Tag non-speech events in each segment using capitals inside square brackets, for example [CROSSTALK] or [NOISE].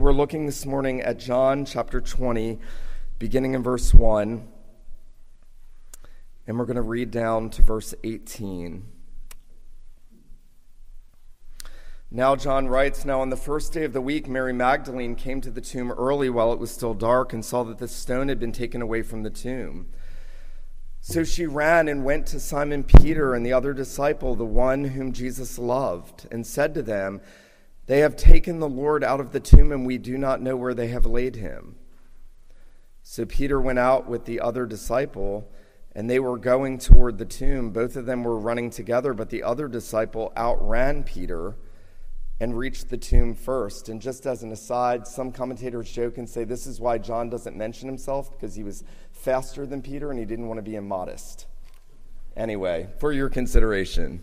We're looking this morning at John chapter 20, beginning in verse 1, and we're going to read down to verse 18. Now, John writes Now, on the first day of the week, Mary Magdalene came to the tomb early while it was still dark and saw that the stone had been taken away from the tomb. So she ran and went to Simon Peter and the other disciple, the one whom Jesus loved, and said to them, they have taken the Lord out of the tomb, and we do not know where they have laid him. So Peter went out with the other disciple, and they were going toward the tomb. Both of them were running together, but the other disciple outran Peter and reached the tomb first. And just as an aside, some commentators joke and say this is why John doesn't mention himself, because he was faster than Peter and he didn't want to be immodest. Anyway, for your consideration.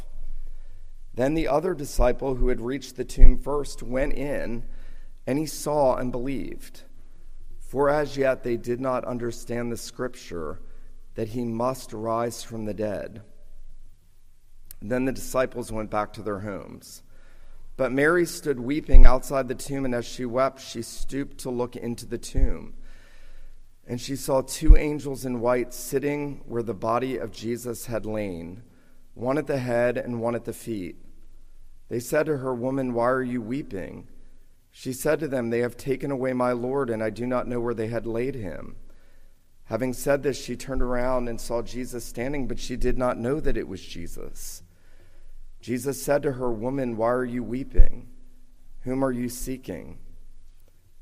Then the other disciple who had reached the tomb first went in, and he saw and believed. For as yet they did not understand the scripture that he must rise from the dead. Then the disciples went back to their homes. But Mary stood weeping outside the tomb, and as she wept, she stooped to look into the tomb. And she saw two angels in white sitting where the body of Jesus had lain one at the head and one at the feet. They said to her, Woman, why are you weeping? She said to them, They have taken away my Lord, and I do not know where they had laid him. Having said this, she turned around and saw Jesus standing, but she did not know that it was Jesus. Jesus said to her, Woman, why are you weeping? Whom are you seeking?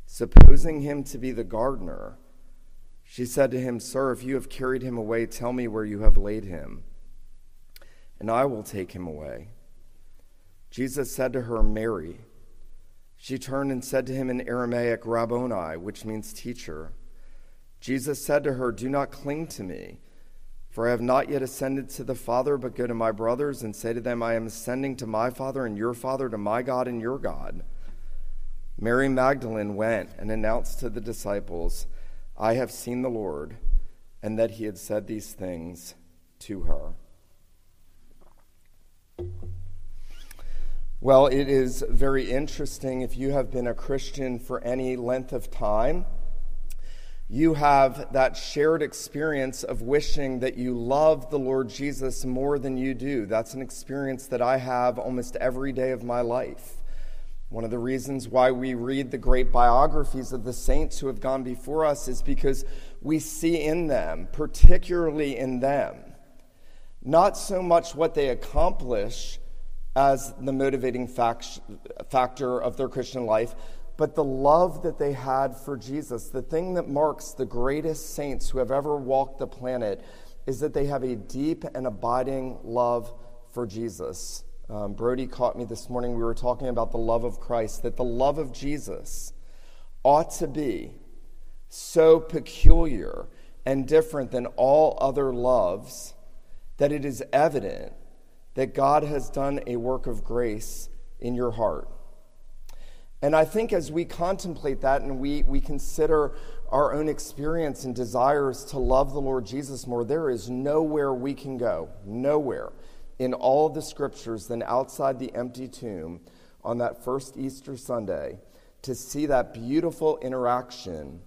Supposing him to be the gardener, she said to him, Sir, if you have carried him away, tell me where you have laid him and I will take him away. Jesus said to her, Mary. She turned and said to him in Aramaic, Rabboni, which means teacher. Jesus said to her, Do not cling to me, for I have not yet ascended to the Father, but go to my brothers and say to them, I am ascending to my Father and your Father, to my God and your God. Mary Magdalene went and announced to the disciples, I have seen the Lord, and that he had said these things to her. Well, it is very interesting if you have been a Christian for any length of time. You have that shared experience of wishing that you love the Lord Jesus more than you do. That's an experience that I have almost every day of my life. One of the reasons why we read the great biographies of the saints who have gone before us is because we see in them, particularly in them, not so much what they accomplish as the motivating fact, factor of their Christian life, but the love that they had for Jesus. The thing that marks the greatest saints who have ever walked the planet is that they have a deep and abiding love for Jesus. Um, Brody caught me this morning. We were talking about the love of Christ, that the love of Jesus ought to be so peculiar and different than all other loves that it is evident that God has done a work of grace in your heart. And I think as we contemplate that and we, we consider our own experience and desires to love the Lord Jesus more, there is nowhere we can go, nowhere in all the scriptures than outside the empty tomb on that first Easter Sunday to see that beautiful interaction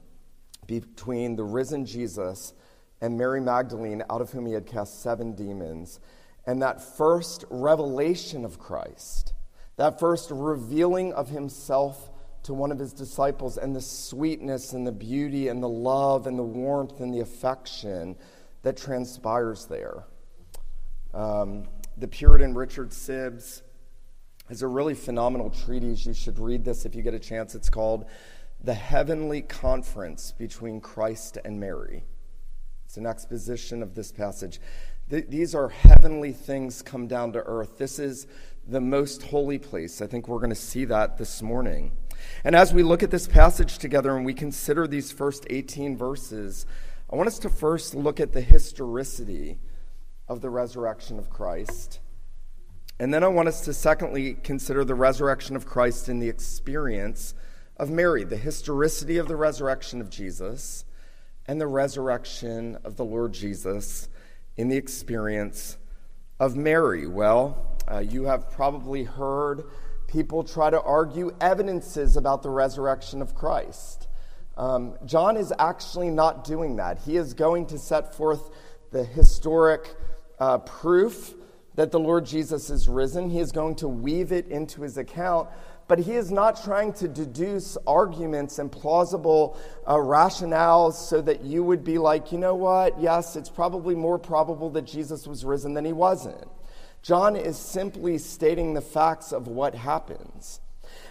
between the risen Jesus and Mary Magdalene, out of whom he had cast seven demons and that first revelation of Christ, that first revealing of himself to one of his disciples, and the sweetness and the beauty and the love and the warmth and the affection that transpires there. Um, the Puritan Richard Sibbes has a really phenomenal treatise. You should read this if you get a chance. It's called The Heavenly Conference Between Christ and Mary. It's an exposition of this passage. Th- these are heavenly things come down to earth. This is the most holy place. I think we're going to see that this morning. And as we look at this passage together and we consider these first 18 verses, I want us to first look at the historicity of the resurrection of Christ. And then I want us to secondly consider the resurrection of Christ in the experience of Mary, the historicity of the resurrection of Jesus and the resurrection of the Lord Jesus in the experience of Mary. Well, uh, you have probably heard people try to argue evidences about the resurrection of Christ. Um, John is actually not doing that. He is going to set forth the historic uh, proof that the Lord Jesus is risen. He is going to weave it into his account, but he is not trying to deduce arguments and plausible uh, rationales so that you would be like, you know what, yes, it's probably more probable that Jesus was risen than he wasn't. John is simply stating the facts of what happens.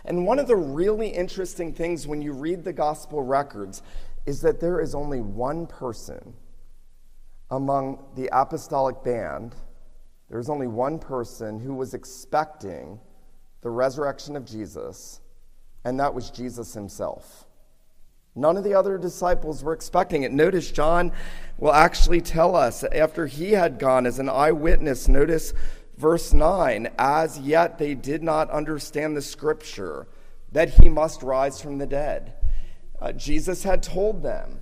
And one of the really interesting things when you read the gospel records is that there is only one person among the apostolic band, there's only one person who was expecting the resurrection of Jesus, and that was Jesus himself. None of the other disciples were expecting it. Notice John will actually tell us after he had gone as an eyewitness, notice verse 9, as yet they did not understand the scripture that he must rise from the dead. Uh, Jesus had told them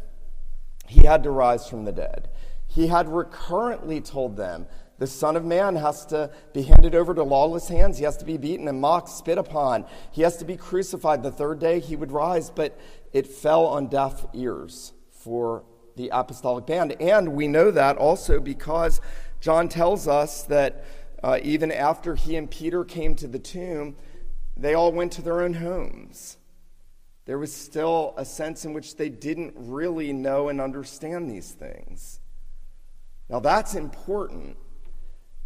he had to rise from the dead. He had recurrently told them the Son of Man has to be handed over to lawless hands. He has to be beaten and mocked, spit upon. He has to be crucified. The third day he would rise, but it fell on deaf ears for the apostolic band. And we know that also because John tells us that uh, even after he and Peter came to the tomb, they all went to their own homes. There was still a sense in which they didn't really know and understand these things. Now, that's important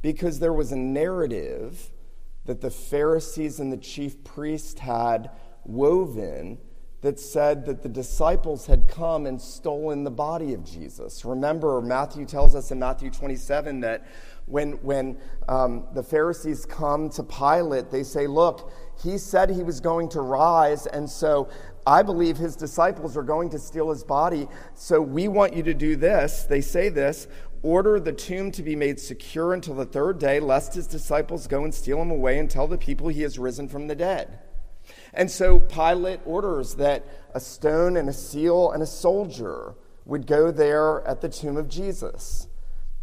because there was a narrative that the Pharisees and the chief priests had woven that said that the disciples had come and stolen the body of Jesus. Remember, Matthew tells us in Matthew 27 that when, when um, the Pharisees come to Pilate, they say, Look, he said he was going to rise, and so I believe his disciples are going to steal his body. So we want you to do this. They say this order the tomb to be made secure until the third day, lest his disciples go and steal him away and tell the people he has risen from the dead. And so Pilate orders that a stone and a seal and a soldier would go there at the tomb of Jesus.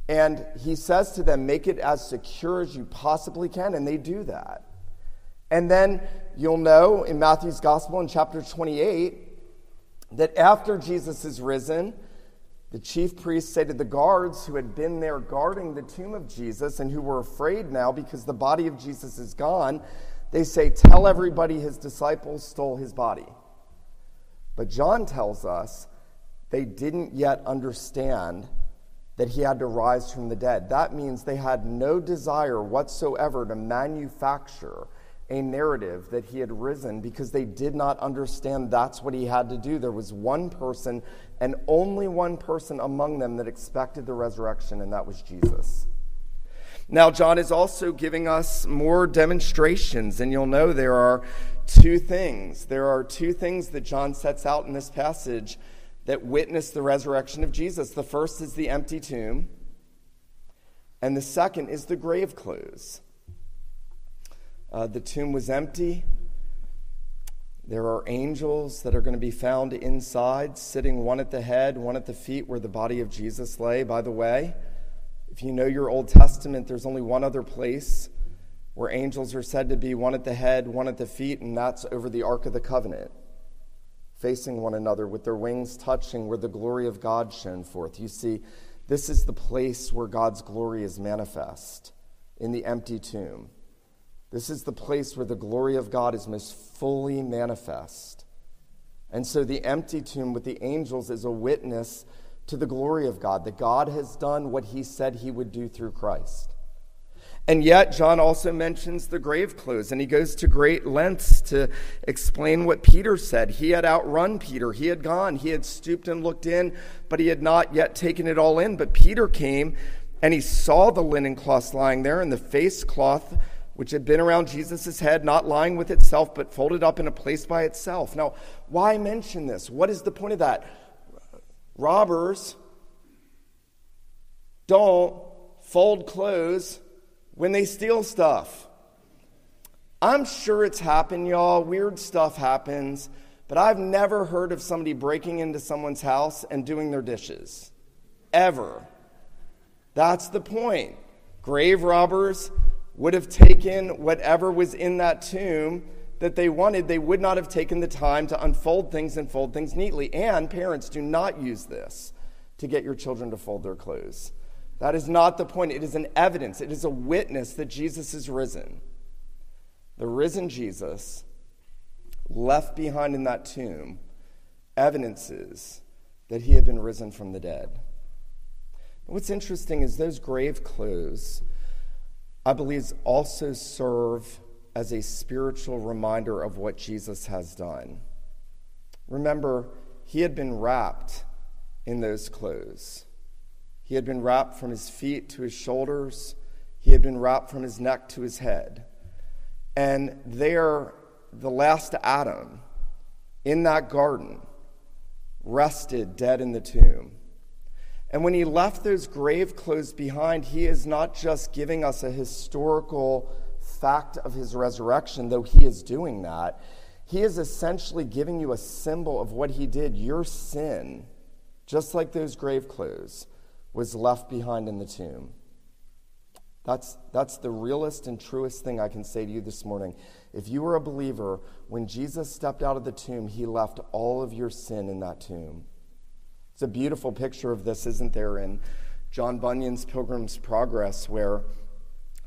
And he says to them, Make it as secure as you possibly can. And they do that. And then you'll know in Matthew's Gospel in chapter 28 that after Jesus is risen, the chief priests say to the guards who had been there guarding the tomb of Jesus and who were afraid now because the body of Jesus is gone, they say, Tell everybody his disciples stole his body. But John tells us they didn't yet understand that he had to rise from the dead. That means they had no desire whatsoever to manufacture a narrative that he had risen because they did not understand that's what he had to do. There was one person and only one person among them that expected the resurrection, and that was Jesus. Now, John is also giving us more demonstrations, and you'll know there are two things. There are two things that John sets out in this passage that witness the resurrection of Jesus. The first is the empty tomb, and the second is the grave clothes. Uh, the tomb was empty. There are angels that are going to be found inside, sitting one at the head, one at the feet, where the body of Jesus lay. By the way, if you know your Old Testament, there's only one other place where angels are said to be one at the head, one at the feet, and that's over the Ark of the Covenant facing one another with their wings touching where the glory of God shone forth. You see, this is the place where God's glory is manifest in the empty tomb. This is the place where the glory of God is most fully manifest. And so the empty tomb with the angels is a witness to the glory of God, that God has done what he said he would do through Christ. And yet, John also mentions the grave clothes, and he goes to great lengths to explain what Peter said. He had outrun Peter. He had gone. He had stooped and looked in, but he had not yet taken it all in. But Peter came, and he saw the linen cloths lying there, and the face cloth which had been around Jesus' head, not lying with itself, but folded up in a place by itself. Now, why mention this? What is the point of that? Robbers don't fold clothes when they steal stuff. I'm sure it's happened, y'all. Weird stuff happens, but I've never heard of somebody breaking into someone's house and doing their dishes. Ever. That's the point. Grave robbers would have taken whatever was in that tomb that they wanted, they would not have taken the time to unfold things and fold things neatly. And parents, do not use this to get your children to fold their clothes. That is not the point. It is an evidence, it is a witness that Jesus is risen. The risen Jesus left behind in that tomb evidences that he had been risen from the dead. What's interesting is those grave clothes I believe, also serve as a spiritual reminder of what Jesus has done. Remember, he had been wrapped in those clothes. He had been wrapped from his feet to his shoulders, he had been wrapped from his neck to his head. And there, the last Adam in that garden rested dead in the tomb. And when he left those grave clothes behind, he is not just giving us a historical fact of his resurrection, though he is doing that. He is essentially giving you a symbol of what he did. Your sin, just like those grave clothes, was left behind in the tomb. That's, that's the realest and truest thing I can say to you this morning. If you were a believer, when Jesus stepped out of the tomb, he left all of your sin in that tomb. It's a beautiful picture of this, isn't there, in John Bunyan's Pilgrim's Progress, where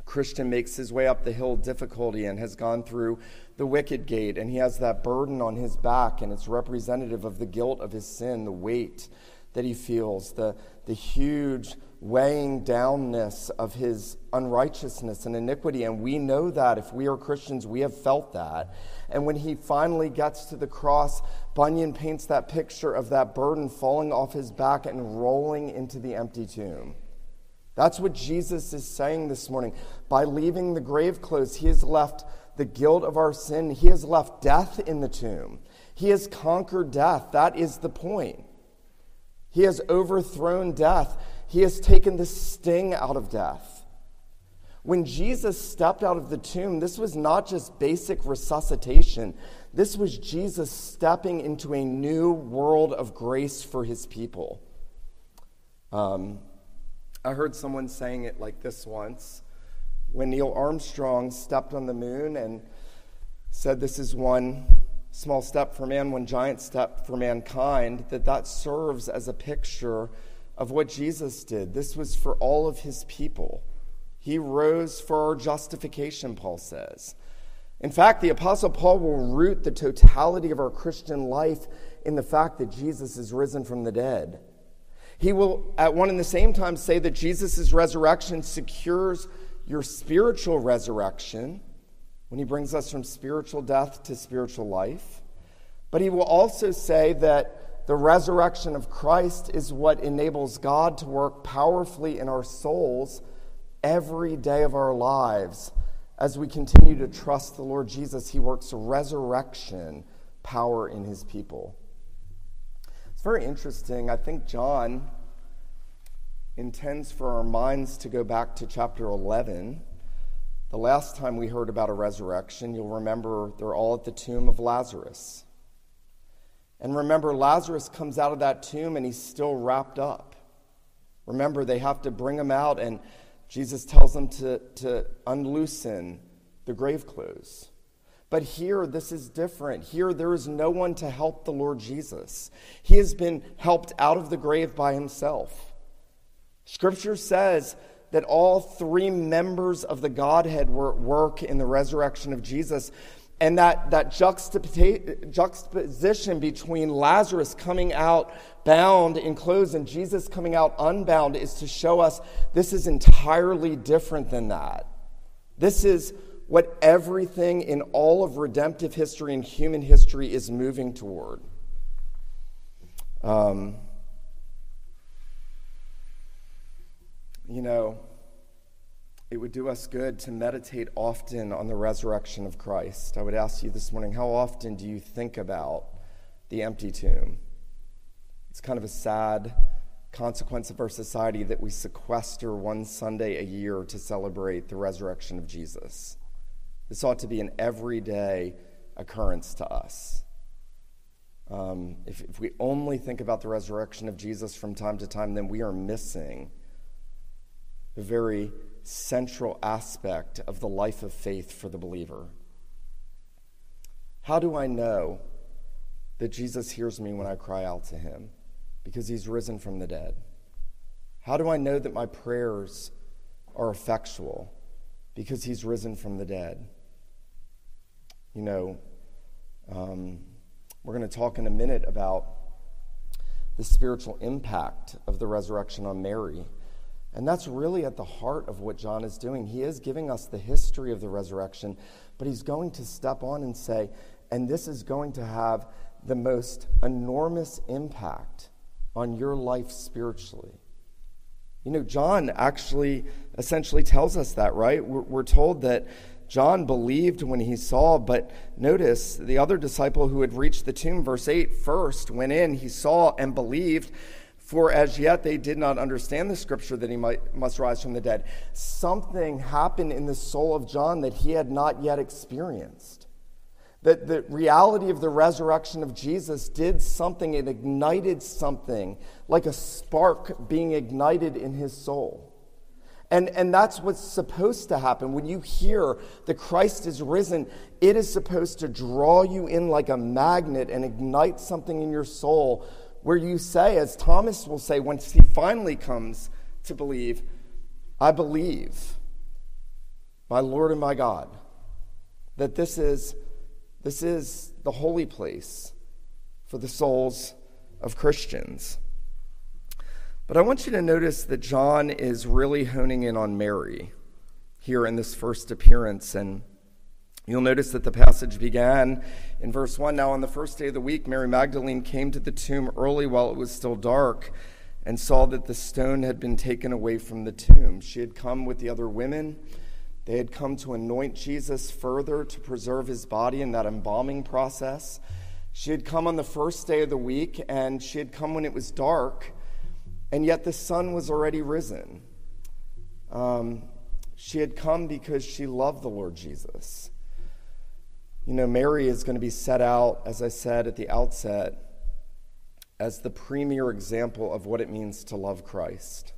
Christian makes his way up the hill difficulty and has gone through the wicket gate, and he has that burden on his back, and it's representative of the guilt of his sin, the weight that he feels, the, the huge weighing downness of his unrighteousness and iniquity. And we know that if we are Christians, we have felt that. And when he finally gets to the cross, Bunyan paints that picture of that burden falling off his back and rolling into the empty tomb. That's what Jesus is saying this morning. By leaving the grave clothes, he has left the guilt of our sin, he has left death in the tomb. He has conquered death. That is the point. He has overthrown death. He has taken the sting out of death. When Jesus stepped out of the tomb, this was not just basic resuscitation. This was Jesus stepping into a new world of grace for his people. Um, I heard someone saying it like this once. When Neil Armstrong stepped on the moon and said, This is one small step for man, one giant step for mankind, that that serves as a picture of what Jesus did. This was for all of his people. He rose for our justification, Paul says. In fact, the Apostle Paul will root the totality of our Christian life in the fact that Jesus is risen from the dead. He will, at one and the same time, say that Jesus' resurrection secures your spiritual resurrection when he brings us from spiritual death to spiritual life. But he will also say that the resurrection of Christ is what enables God to work powerfully in our souls every day of our lives as we continue to trust the Lord Jesus, he works resurrection power in his people. It's very interesting. I think John intends for our minds to go back to chapter 11. The last time we heard about a resurrection, you'll remember they're all at the tomb of Lazarus. And remember, Lazarus comes out of that tomb and he's still wrapped up. Remember, they have to bring him out and Jesus tells them to, to unloosen the grave clothes. But here, this is different. Here, there is no one to help the Lord Jesus. He has been helped out of the grave by himself. Scripture says that all three members of the Godhead were at work in the resurrection of Jesus. And that, that juxtaposition between Lazarus coming out bound in clothes and Jesus coming out unbound is to show us this is entirely different than that. This is what everything in all of redemptive history and human history is moving toward. Um, you know, it would do us good to meditate often on the resurrection of Christ. I would ask you this morning how often do you think about the empty tomb? It's kind of a sad consequence of our society that we sequester one Sunday a year to celebrate the resurrection of Jesus. This ought to be an everyday occurrence to us. Um, if, if we only think about the resurrection of Jesus from time to time, then we are missing the very central aspect of the life of faith for the believer. How do I know that Jesus hears me when I cry out to him? Because he's risen from the dead. How do I know that my prayers are effectual? Because he's risen from the dead. You know, um, we're going to talk in a minute about the spiritual impact of the resurrection on Mary. And that's really at the heart of what John is doing. He is giving us the history of the resurrection, but he's going to step on and say, and this is going to have the most enormous impact on your life spiritually. You know, John actually essentially tells us that, right? We're, we're told that John believed when he saw, but notice the other disciple who had reached the tomb, verse 8, first went in, he saw and believed. For as yet they did not understand the scripture that he might, must rise from the dead. Something happened in the soul of John that he had not yet experienced. That the reality of the resurrection of Jesus did something, it ignited something, like a spark being ignited in his soul. And, and that's what's supposed to happen. When you hear that Christ is risen, it is supposed to draw you in like a magnet and ignite something in your soul where you say, as Thomas will say once he finally comes to believe, I believe, my Lord and my God, that this is, this is the holy place for the souls of Christians. But I want you to notice that John is really honing in on Mary here in this first appearance. And You'll notice that the passage began in verse 1. Now, on the first day of the week, Mary Magdalene came to the tomb early while it was still dark and saw that the stone had been taken away from the tomb. She had come with the other women. They had come to anoint Jesus further to preserve his body in that embalming process. She had come on the first day of the week, and she had come when it was dark, and yet the sun was already risen. Um, she had come because she loved the Lord Jesus. You know, Mary is going to be set out, as I said at the outset, as the premier example of what it means to love Christ.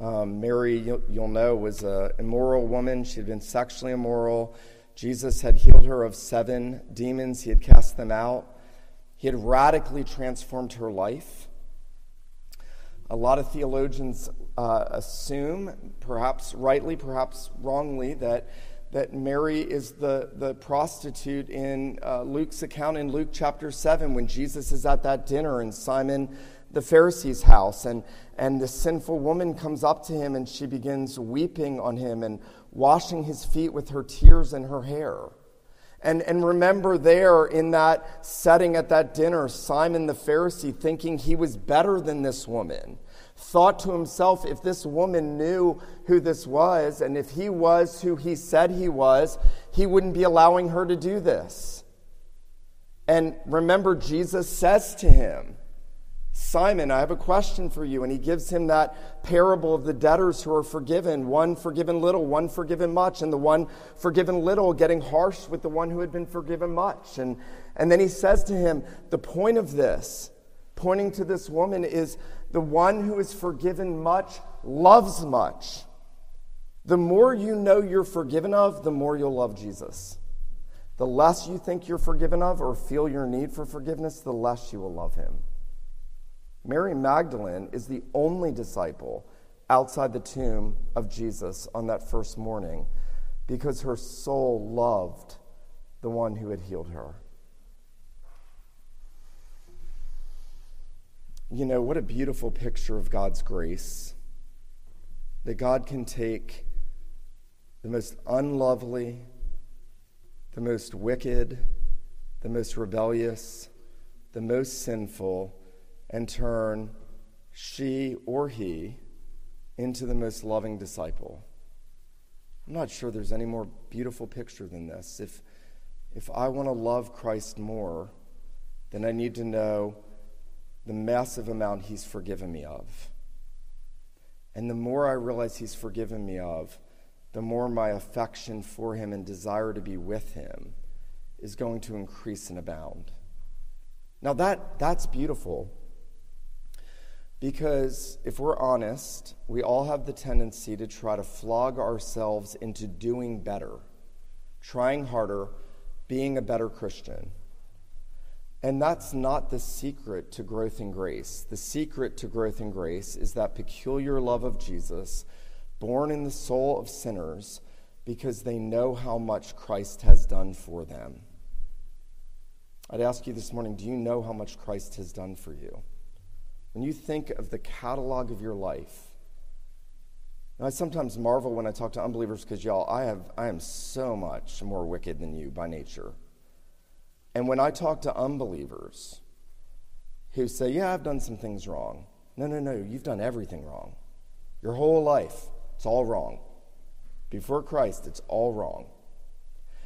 Um, Mary, you'll, know, was an immoral woman. She had been sexually immoral. Jesus had healed her of seven demons, he had cast them out. He had radically transformed her life. A lot of theologians uh, assume, perhaps rightly, perhaps wrongly, that that Mary is the, the prostitute in uh, Luke's account in Luke chapter 7 when Jesus is at that dinner in Simon the Pharisee's house. And, and the sinful woman comes up to him and she begins weeping on him and washing his feet with her tears and her hair. And, and remember, there in that setting at that dinner, Simon the Pharisee, thinking he was better than this woman, thought to himself if this woman knew who this was, and if he was who he said he was, he wouldn't be allowing her to do this. And remember, Jesus says to him, Simon, I have a question for you. And he gives him that parable of the debtors who are forgiven one forgiven little, one forgiven much, and the one forgiven little getting harsh with the one who had been forgiven much. And, and then he says to him, The point of this, pointing to this woman, is the one who is forgiven much loves much. The more you know you're forgiven of, the more you'll love Jesus. The less you think you're forgiven of or feel your need for forgiveness, the less you will love him. Mary Magdalene is the only disciple outside the tomb of Jesus on that first morning because her soul loved the one who had healed her. You know, what a beautiful picture of God's grace. That God can take the most unlovely, the most wicked, the most rebellious, the most sinful, and turn she or he into the most loving disciple. I'm not sure there's any more beautiful picture than this. If, if I want to love Christ more, then I need to know the massive amount He's forgiven me of. And the more I realize He's forgiven me of, the more my affection for Him and desire to be with Him is going to increase and abound. Now, that, that's beautiful because if we're honest, we all have the tendency to try to flog ourselves into doing better, trying harder, being a better Christian. And that's not the secret to growth in grace. The secret to growth in grace is that peculiar love of Jesus, born in the soul of sinners, because they know how much Christ has done for them. I'd ask you this morning do you know how much Christ has done for you? When you think of the catalog of your life, I sometimes marvel when I talk to unbelievers because, y'all, I, have, I am so much more wicked than you by nature. And when I talk to unbelievers who say, Yeah, I've done some things wrong, no, no, no, you've done everything wrong. Your whole life, it's all wrong. Before Christ, it's all wrong.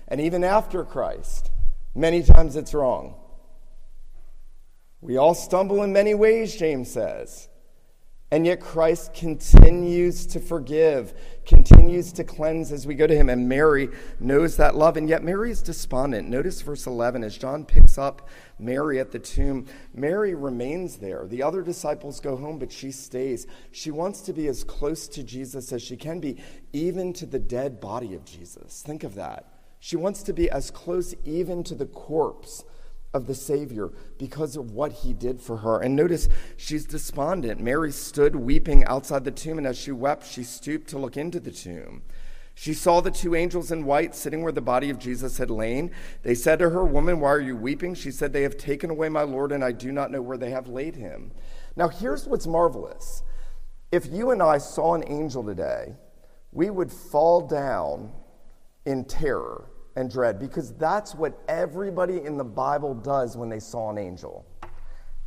And even after Christ, many times it's wrong. We all stumble in many ways, James says. And yet Christ continues to forgive, continues to cleanse as we go to him. And Mary knows that love. And yet Mary is despondent. Notice verse 11 as John picks up Mary at the tomb, Mary remains there. The other disciples go home, but she stays. She wants to be as close to Jesus as she can be, even to the dead body of Jesus. Think of that. She wants to be as close even to the corpse of the Savior because of what he did for her. And notice she's despondent. Mary stood weeping outside the tomb, and as she wept, she stooped to look into the tomb. She saw the two angels in white sitting where the body of Jesus had lain. They said to her, Woman, why are you weeping? She said, They have taken away my Lord, and I do not know where they have laid him. Now, here's what's marvelous. If you and I saw an angel today, we would fall down in terror and dread because that's what everybody in the Bible does when they saw an angel.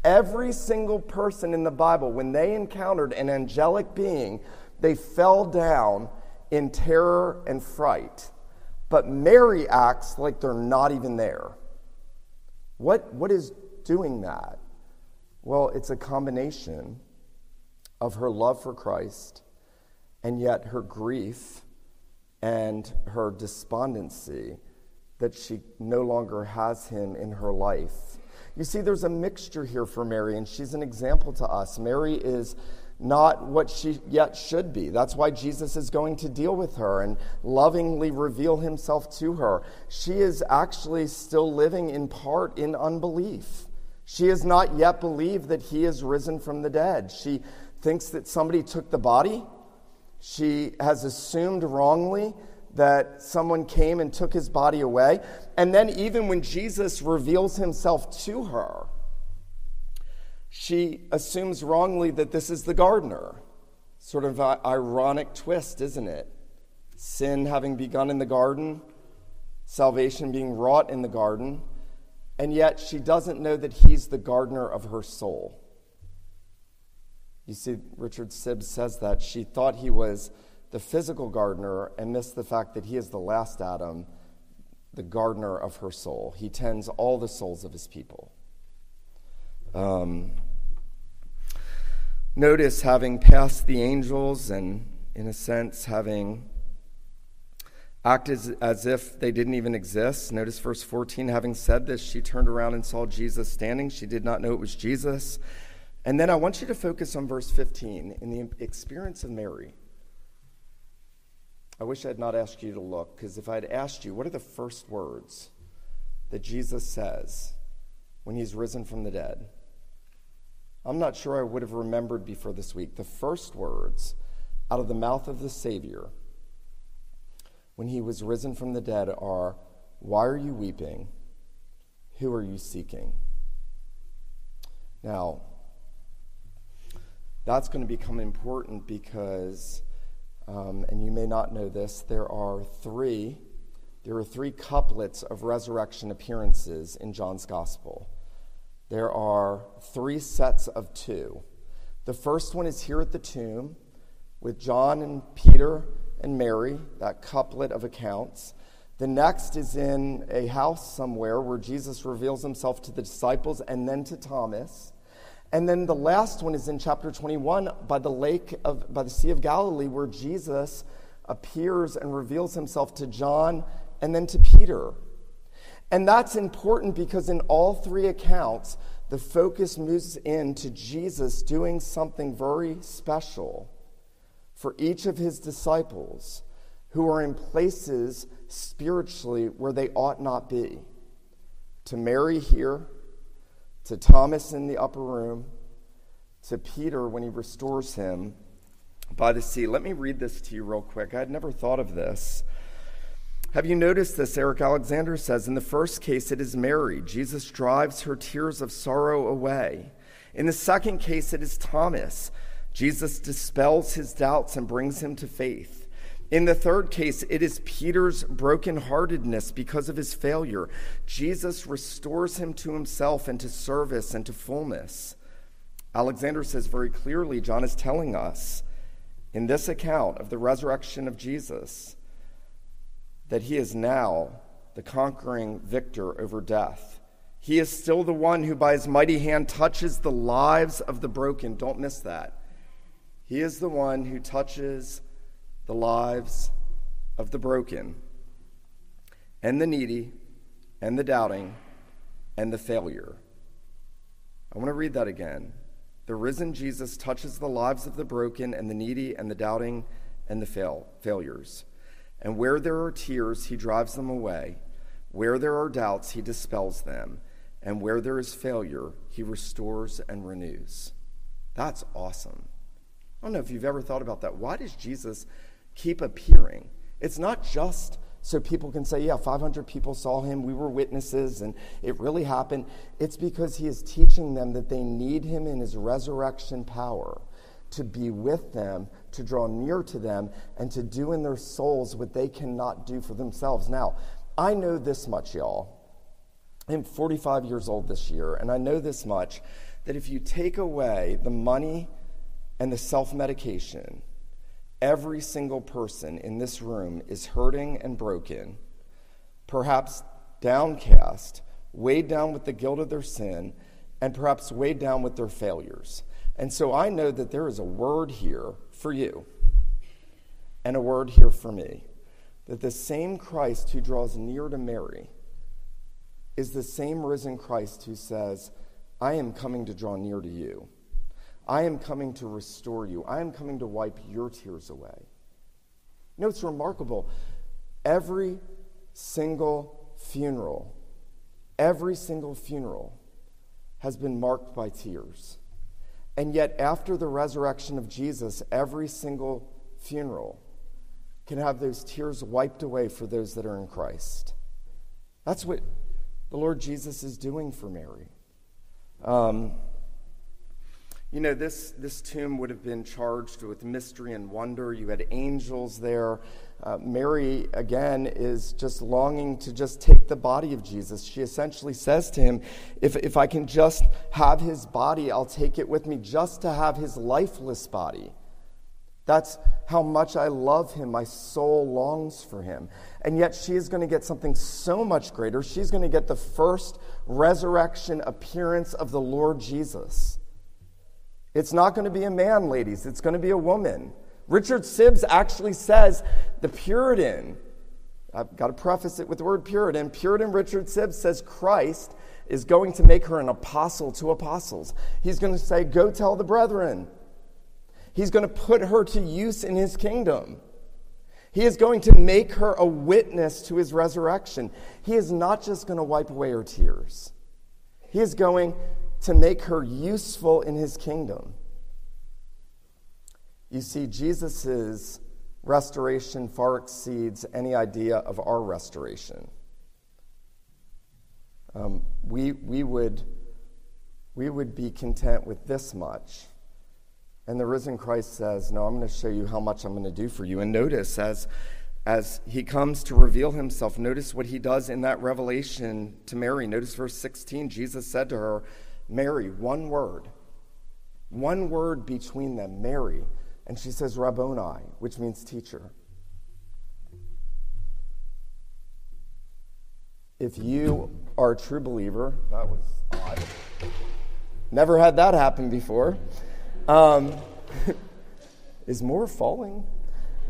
Every single person in the Bible, when they encountered an angelic being, they fell down in terror and fright. But Mary acts like they're not even there. What, what is doing that? Well, it's a combination of her love for Christ and yet her grief and her despondency that she no longer has him in her life. You see, there's a mixture here for Mary, and she's an example to us. Mary is not what she yet should be. That's why Jesus is going to deal with her and lovingly reveal himself to her. She is actually still living in part in unbelief. She has not yet believed that he is risen from the dead. She thinks that somebody took the body she has assumed wrongly that someone came and took his body away. And then, even when Jesus reveals himself to her, she assumes wrongly that this is the gardener. Sort of an ironic twist, isn't it? Sin having begun in the garden, salvation being wrought in the garden, and yet she doesn't know that he's the gardener of her soul. You see, Richard Sibbes says that she thought he was the physical gardener and missed the fact that he is the last Adam, the gardener of her soul. He tends all the souls of his people. Um, notice having passed the angels and, in a sense, having acted as, as if they didn't even exist. Notice verse 14 having said this, she turned around and saw Jesus standing. She did not know it was Jesus. And then I want you to focus on verse 15 in the experience of Mary. I wish I had not asked you to look, because if I had asked you, what are the first words that Jesus says when he's risen from the dead? I'm not sure I would have remembered before this week. The first words out of the mouth of the Savior when he was risen from the dead are, Why are you weeping? Who are you seeking? Now, that's going to become important because, um, and you may not know this, there are three. There are three couplets of resurrection appearances in John's gospel. There are three sets of two. The first one is here at the tomb with John and Peter and Mary, that couplet of accounts. The next is in a house somewhere where Jesus reveals himself to the disciples and then to Thomas. And then the last one is in chapter 21 by the lake of by the Sea of Galilee where Jesus appears and reveals himself to John and then to Peter. And that's important because in all three accounts, the focus moves into Jesus doing something very special for each of his disciples who are in places spiritually where they ought not be. To Mary here, to Thomas in the upper room, to Peter when he restores him by the sea. Let me read this to you real quick. I had never thought of this. Have you noticed this? Eric Alexander says in the first case, it is Mary. Jesus drives her tears of sorrow away. In the second case, it is Thomas. Jesus dispels his doubts and brings him to faith. In the third case, it is Peter's brokenheartedness because of his failure. Jesus restores him to himself and to service and to fullness. Alexander says very clearly, John is telling us in this account of the resurrection of Jesus that he is now the conquering victor over death. He is still the one who, by his mighty hand, touches the lives of the broken. Don't miss that. He is the one who touches the lives of the broken and the needy and the doubting and the failure. I want to read that again. The risen Jesus touches the lives of the broken and the needy and the doubting and the fail- failures. And where there are tears, he drives them away. Where there are doubts, he dispels them. And where there is failure, he restores and renews. That's awesome. I don't know if you've ever thought about that. Why does Jesus keep appearing. It's not just so people can say, yeah, 500 people saw him, we were witnesses, and it really happened. It's because he is teaching them that they need him in his resurrection power to be with them, to draw near to them, and to do in their souls what they cannot do for themselves. Now, I know this much, y'all. I'm 45 years old this year, and I know this much that if you take away the money and the self medication, Every single person in this room is hurting and broken, perhaps downcast, weighed down with the guilt of their sin, and perhaps weighed down with their failures. And so I know that there is a word here for you and a word here for me. That the same Christ who draws near to Mary is the same risen Christ who says, I am coming to draw near to you. I am coming to restore you. I am coming to wipe your tears away. You know, it's remarkable. Every single funeral, every single funeral has been marked by tears. And yet, after the resurrection of Jesus, every single funeral can have those tears wiped away for those that are in Christ. That's what the Lord Jesus is doing for Mary. Um, you know, this, this tomb would have been charged with mystery and wonder. You had angels there. Uh, Mary, again, is just longing to just take the body of Jesus. She essentially says to him, if, if I can just have his body, I'll take it with me, just to have his lifeless body. That's how much I love him. My soul longs for him. And yet, she is going to get something so much greater. She's going to get the first resurrection appearance of the Lord Jesus. It's not going to be a man, ladies, it's going to be a woman. Richard Sibbes actually says the Puritan, I've got to preface it with the word Puritan. Puritan Richard Sibbes says Christ is going to make her an apostle to apostles. He's going to say, Go tell the brethren. He's going to put her to use in his kingdom. He is going to make her a witness to his resurrection. He is not just going to wipe away her tears, he is going to make her useful in his kingdom. You see, Jesus' restoration far exceeds any idea of our restoration. Um, we, we, would, we would be content with this much. And the risen Christ says, No, I'm going to show you how much I'm going to do for you. And notice, as, as he comes to reveal himself, notice what he does in that revelation to Mary. Notice verse 16 Jesus said to her, Mary, one word. One word between them, Mary. And she says Rabboni, which means teacher. If you are a true believer, that was odd. Never had that happen before. Um, [LAUGHS] is more falling?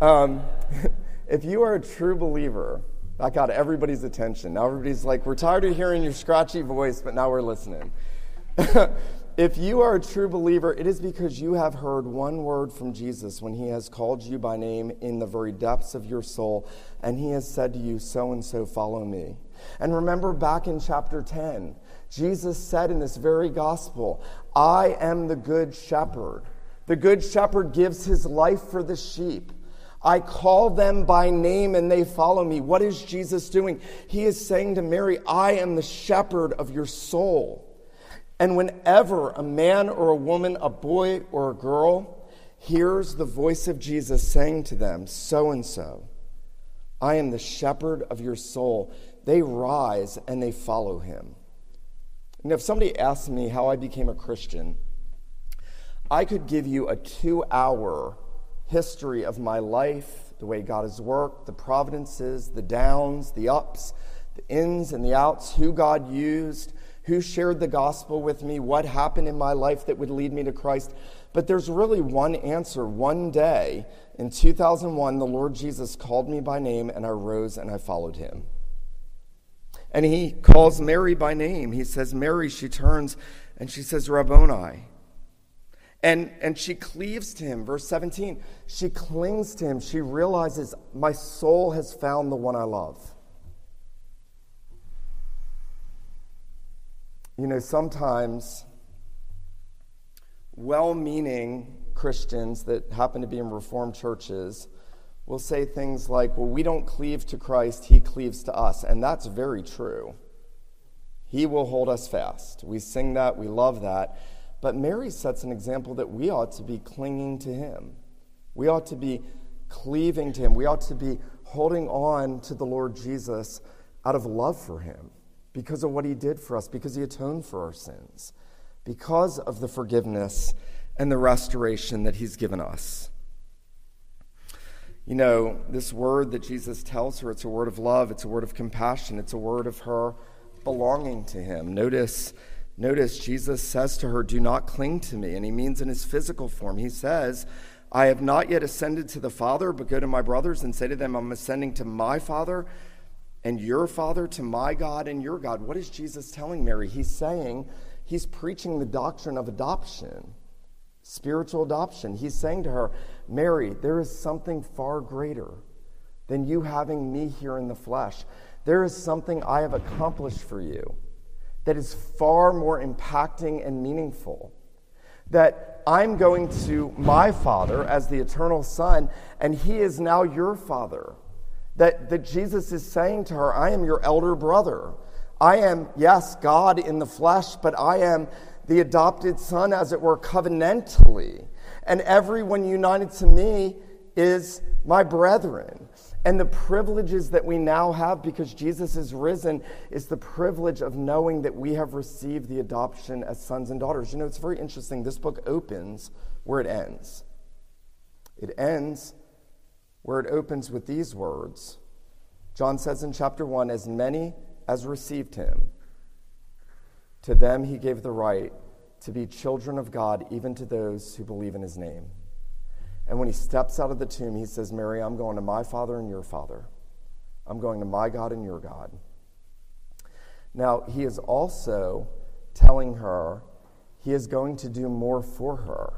Um, [LAUGHS] if you are a true believer, that got everybody's attention. Now everybody's like, we're tired of hearing your scratchy voice, but now we're listening. [LAUGHS] if you are a true believer, it is because you have heard one word from Jesus when he has called you by name in the very depths of your soul, and he has said to you, So and so, follow me. And remember back in chapter 10, Jesus said in this very gospel, I am the good shepherd. The good shepherd gives his life for the sheep. I call them by name and they follow me. What is Jesus doing? He is saying to Mary, I am the shepherd of your soul. And whenever a man or a woman, a boy or a girl, hears the voice of Jesus saying to them, So and so, I am the shepherd of your soul, they rise and they follow him. And if somebody asked me how I became a Christian, I could give you a two hour history of my life, the way God has worked, the providences, the downs, the ups, the ins and the outs, who God used, who shared the gospel with me, what happened in my life that would lead me to Christ. But there's really one answer. One day in 2001, the Lord Jesus called me by name, and I rose and I followed him. And he calls Mary by name. He says, Mary, she turns and she says, Rabboni. And, and she cleaves to him. Verse 17, she clings to him. She realizes, My soul has found the one I love. You know, sometimes well meaning Christians that happen to be in Reformed churches will say things like, Well, we don't cleave to Christ, he cleaves to us. And that's very true. He will hold us fast. We sing that, we love that. But Mary sets an example that we ought to be clinging to him. We ought to be cleaving to him. We ought to be holding on to the Lord Jesus out of love for him because of what he did for us, because he atoned for our sins, because of the forgiveness and the restoration that he's given us. You know, this word that Jesus tells her, it's a word of love, it's a word of compassion, it's a word of her belonging to him. Notice Notice Jesus says to her, Do not cling to me. And he means in his physical form. He says, I have not yet ascended to the Father, but go to my brothers and say to them, I'm ascending to my Father and your Father, to my God and your God. What is Jesus telling Mary? He's saying, He's preaching the doctrine of adoption, spiritual adoption. He's saying to her, Mary, there is something far greater than you having me here in the flesh. There is something I have accomplished for you that is far more impacting and meaningful. That I'm going to my Father as the eternal Son, and He is now your Father. That, that Jesus is saying to her, I am your elder brother. I am, yes, God in the flesh, but I am the adopted son, as it were, covenantally. And everyone united to me is my brethren. And the privileges that we now have because Jesus is risen is the privilege of knowing that we have received the adoption as sons and daughters. You know, it's very interesting. This book opens where it ends. It ends where it opens with these words. John says in chapter 1 As many as received him, to them he gave the right to be children of God, even to those who believe in his name. And when he steps out of the tomb, he says, Mary, I'm going to my Father and your Father. I'm going to my God and your God. Now, he is also telling her he is going to do more for her.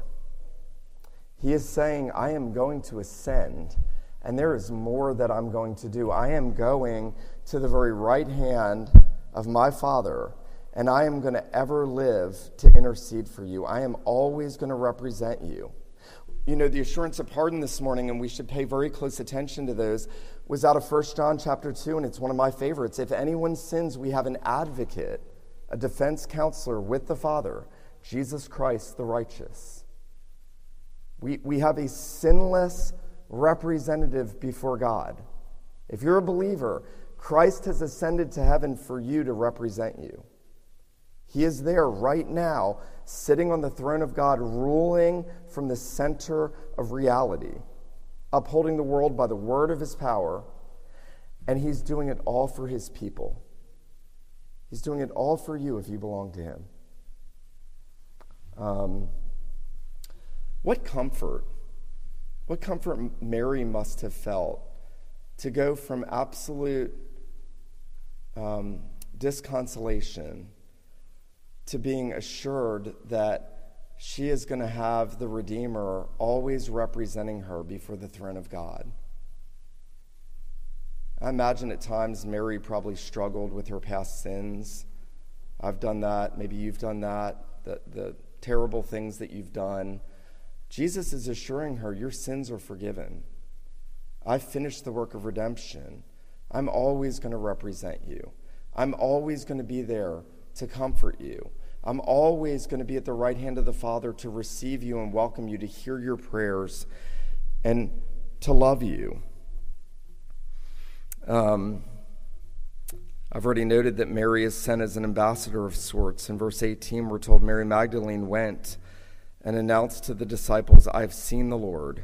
He is saying, I am going to ascend, and there is more that I'm going to do. I am going to the very right hand of my Father, and I am going to ever live to intercede for you. I am always going to represent you you know, the assurance of pardon this morning, and we should pay very close attention to those, was out of 1 John chapter 2, and it's one of my favorites. If anyone sins, we have an advocate, a defense counselor with the Father, Jesus Christ the righteous. We, we have a sinless representative before God. If you're a believer, Christ has ascended to heaven for you to represent you. He is there right now sitting on the throne of God, ruling from the center of reality, upholding the world by the word of his power, and he's doing it all for his people. He's doing it all for you if you belong to Him. Um, what comfort, what comfort Mary must have felt to go from absolute um, disconsolation to being assured that she is going to have the Redeemer always representing her before the throne of God. I imagine at times Mary probably struggled with her past sins. I've done that. Maybe you've done that. The, the terrible things that you've done. Jesus is assuring her, Your sins are forgiven. I've finished the work of redemption. I'm always going to represent you. I'm always going to be there to comfort you. I'm always going to be at the right hand of the Father to receive you and welcome you, to hear your prayers, and to love you. Um, I've already noted that Mary is sent as an ambassador of sorts. In verse 18, we're told Mary Magdalene went and announced to the disciples, I have seen the Lord,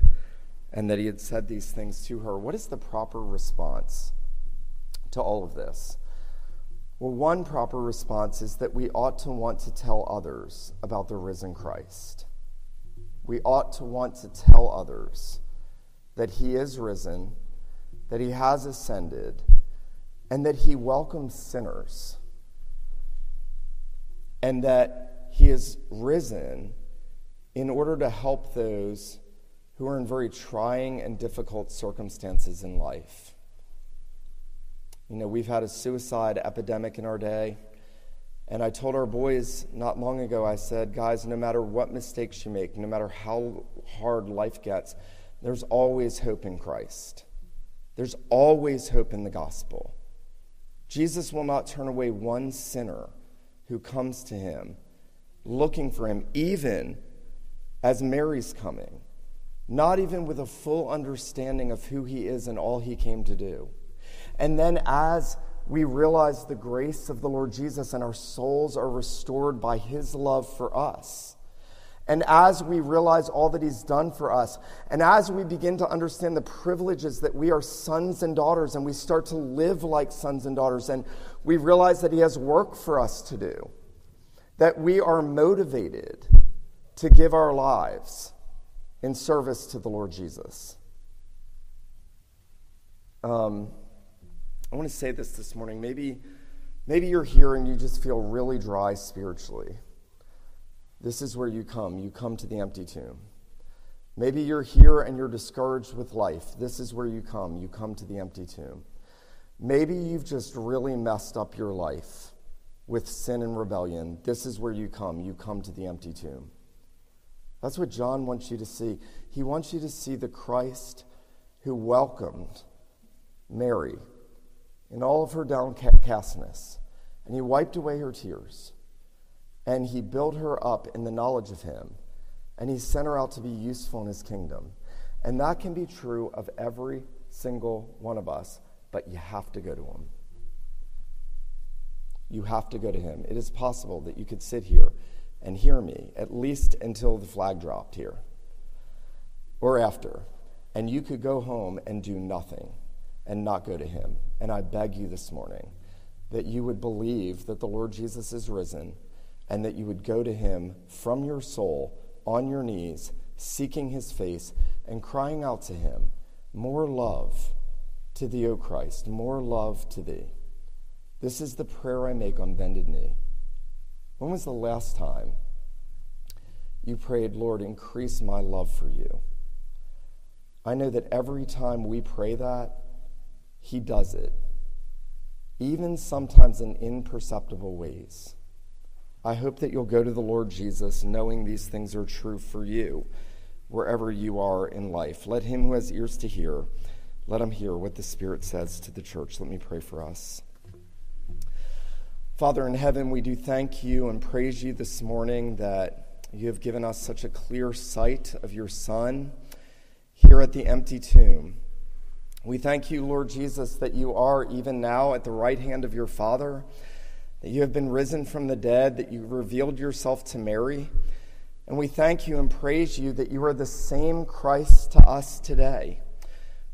and that he had said these things to her. What is the proper response to all of this? Well, one proper response is that we ought to want to tell others about the risen Christ. We ought to want to tell others that he is risen, that he has ascended, and that he welcomes sinners, and that he is risen in order to help those who are in very trying and difficult circumstances in life. You know, we've had a suicide epidemic in our day. And I told our boys not long ago, I said, guys, no matter what mistakes you make, no matter how hard life gets, there's always hope in Christ. There's always hope in the gospel. Jesus will not turn away one sinner who comes to him looking for him, even as Mary's coming, not even with a full understanding of who he is and all he came to do. And then as we realize the grace of the Lord Jesus and our souls are restored by his love for us. And as we realize all that he's done for us, and as we begin to understand the privileges that we are sons and daughters, and we start to live like sons and daughters, and we realize that he has work for us to do, that we are motivated to give our lives in service to the Lord Jesus. Um, I want to say this this morning. Maybe, maybe you're here and you just feel really dry spiritually. This is where you come. You come to the empty tomb. Maybe you're here and you're discouraged with life. This is where you come. You come to the empty tomb. Maybe you've just really messed up your life with sin and rebellion. This is where you come. You come to the empty tomb. That's what John wants you to see. He wants you to see the Christ who welcomed Mary in all of her downcastness, and he wiped away her tears, and he built her up in the knowledge of him, and he sent her out to be useful in his kingdom. And that can be true of every single one of us, but you have to go to him. You have to go to him. It is possible that you could sit here and hear me, at least until the flag dropped here or after, and you could go home and do nothing and not go to him. And I beg you this morning that you would believe that the Lord Jesus is risen and that you would go to him from your soul on your knees, seeking his face and crying out to him, More love to thee, O Christ, more love to thee. This is the prayer I make on bended knee. When was the last time you prayed, Lord, increase my love for you? I know that every time we pray that, he does it, even sometimes in imperceptible ways. I hope that you'll go to the Lord Jesus knowing these things are true for you wherever you are in life. Let him who has ears to hear, let him hear what the Spirit says to the church. Let me pray for us. Father in heaven, we do thank you and praise you this morning that you have given us such a clear sight of your Son here at the empty tomb. We thank you, Lord Jesus, that you are even now at the right hand of your Father, that you have been risen from the dead, that you revealed yourself to Mary. And we thank you and praise you that you are the same Christ to us today.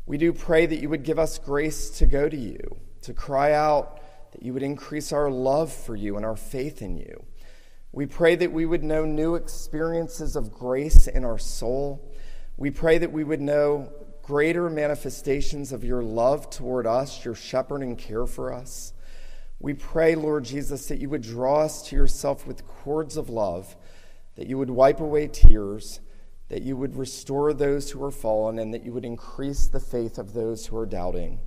We do pray that you would give us grace to go to you, to cry out that you would increase our love for you and our faith in you. We pray that we would know new experiences of grace in our soul. We pray that we would know greater manifestations of your love toward us, your shepherding care for us. We pray, Lord Jesus, that you would draw us to yourself with cords of love, that you would wipe away tears, that you would restore those who are fallen, and that you would increase the faith of those who are doubting.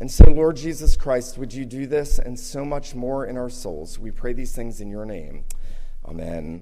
And so, Lord Jesus Christ, would you do this and so much more in our souls? We pray these things in your name. Amen.